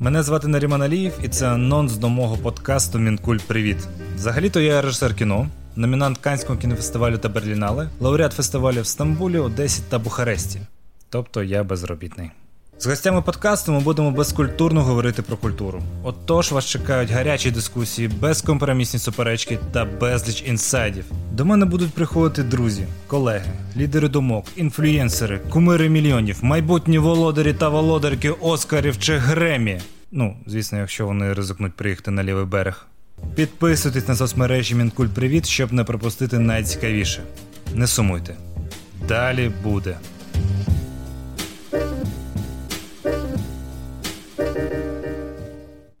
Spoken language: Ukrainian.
Мене звати Наріман Аліїв, і це анонс до мого подкасту Мінкуль Привіт. Взагалі-то я режисер кіно, номінант Канського кінофестивалю та Берлінале, лауреат фестивалів в Стамбулі, Одесі та Бухаресті. Тобто я безробітний. З гостями подкасту ми будемо безкультурно говорити про культуру. Отож вас чекають гарячі дискусії, безкомпромісні суперечки та безліч інсайдів. До мене будуть приходити друзі, колеги, лідери думок, інфлюєнсери, кумири мільйонів, майбутні володарі та володарки Оскарів чи Гремі. Ну, звісно, якщо вони ризикнуть приїхати на лівий берег. Підписуйтесь на соцмережі Мінкуль Привіт, щоб не пропустити найцікавіше. Не сумуйте. Далі буде.